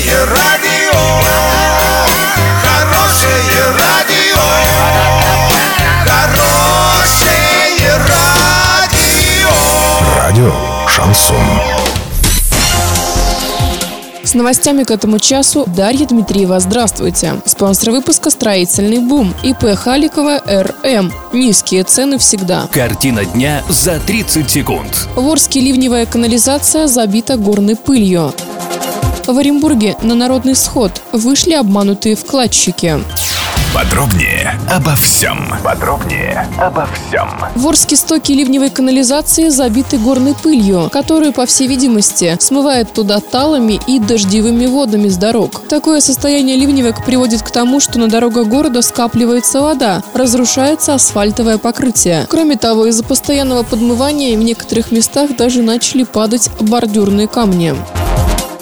Хорошее радио, хорошее радио, хорошее радио. Радио Шансон. С новостями к этому часу Дарья Дмитриева. Здравствуйте. Спонсор выпуска «Строительный бум». ИП Халикова РМ. Низкие цены всегда. Картина дня за 30 секунд. В Орске ливневая канализация забита горной пылью. В Оренбурге на народный сход вышли обманутые вкладчики. Подробнее обо всем. Подробнее обо всем. В Орске стоки ливневой канализации забиты горной пылью, которую, по всей видимости, смывает туда талами и дождевыми водами с дорог. Такое состояние ливневок приводит к тому, что на дорогах города скапливается вода, разрушается асфальтовое покрытие. Кроме того, из-за постоянного подмывания в некоторых местах даже начали падать бордюрные камни.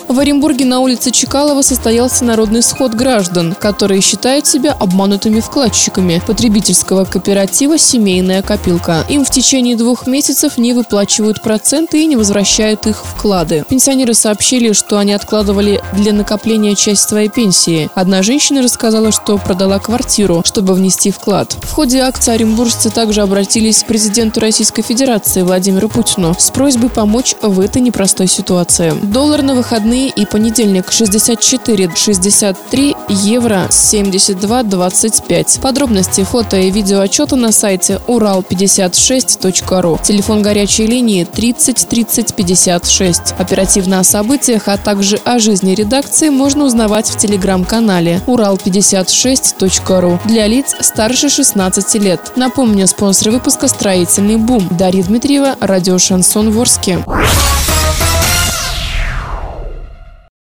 В Оренбурге на улице Чекалова состоялся народный сход граждан, которые считают себя обманутыми вкладчиками потребительского кооператива «Семейная копилка». Им в течение двух месяцев не выплачивают проценты и не возвращают их вклады. Пенсионеры сообщили, что они откладывали для накопления часть своей пенсии. Одна женщина рассказала, что продала квартиру, чтобы внести вклад. В ходе акции оренбуржцы также обратились к президенту Российской Федерации Владимиру Путину с просьбой помочь в этой непростой ситуации. Доллар на выходные и понедельник 64 63 евро 72 25. Подробности фото и видео отчета на сайте урал56.ру. Телефон горячей линии 30 30 56. Оперативно о событиях, а также о жизни редакции можно узнавать в телеграм-канале урал56.ру для лиц старше 16 лет. Напомню, спонсор выпуска «Строительный бум». Дарья Дмитриева, радио «Шансон Ворске».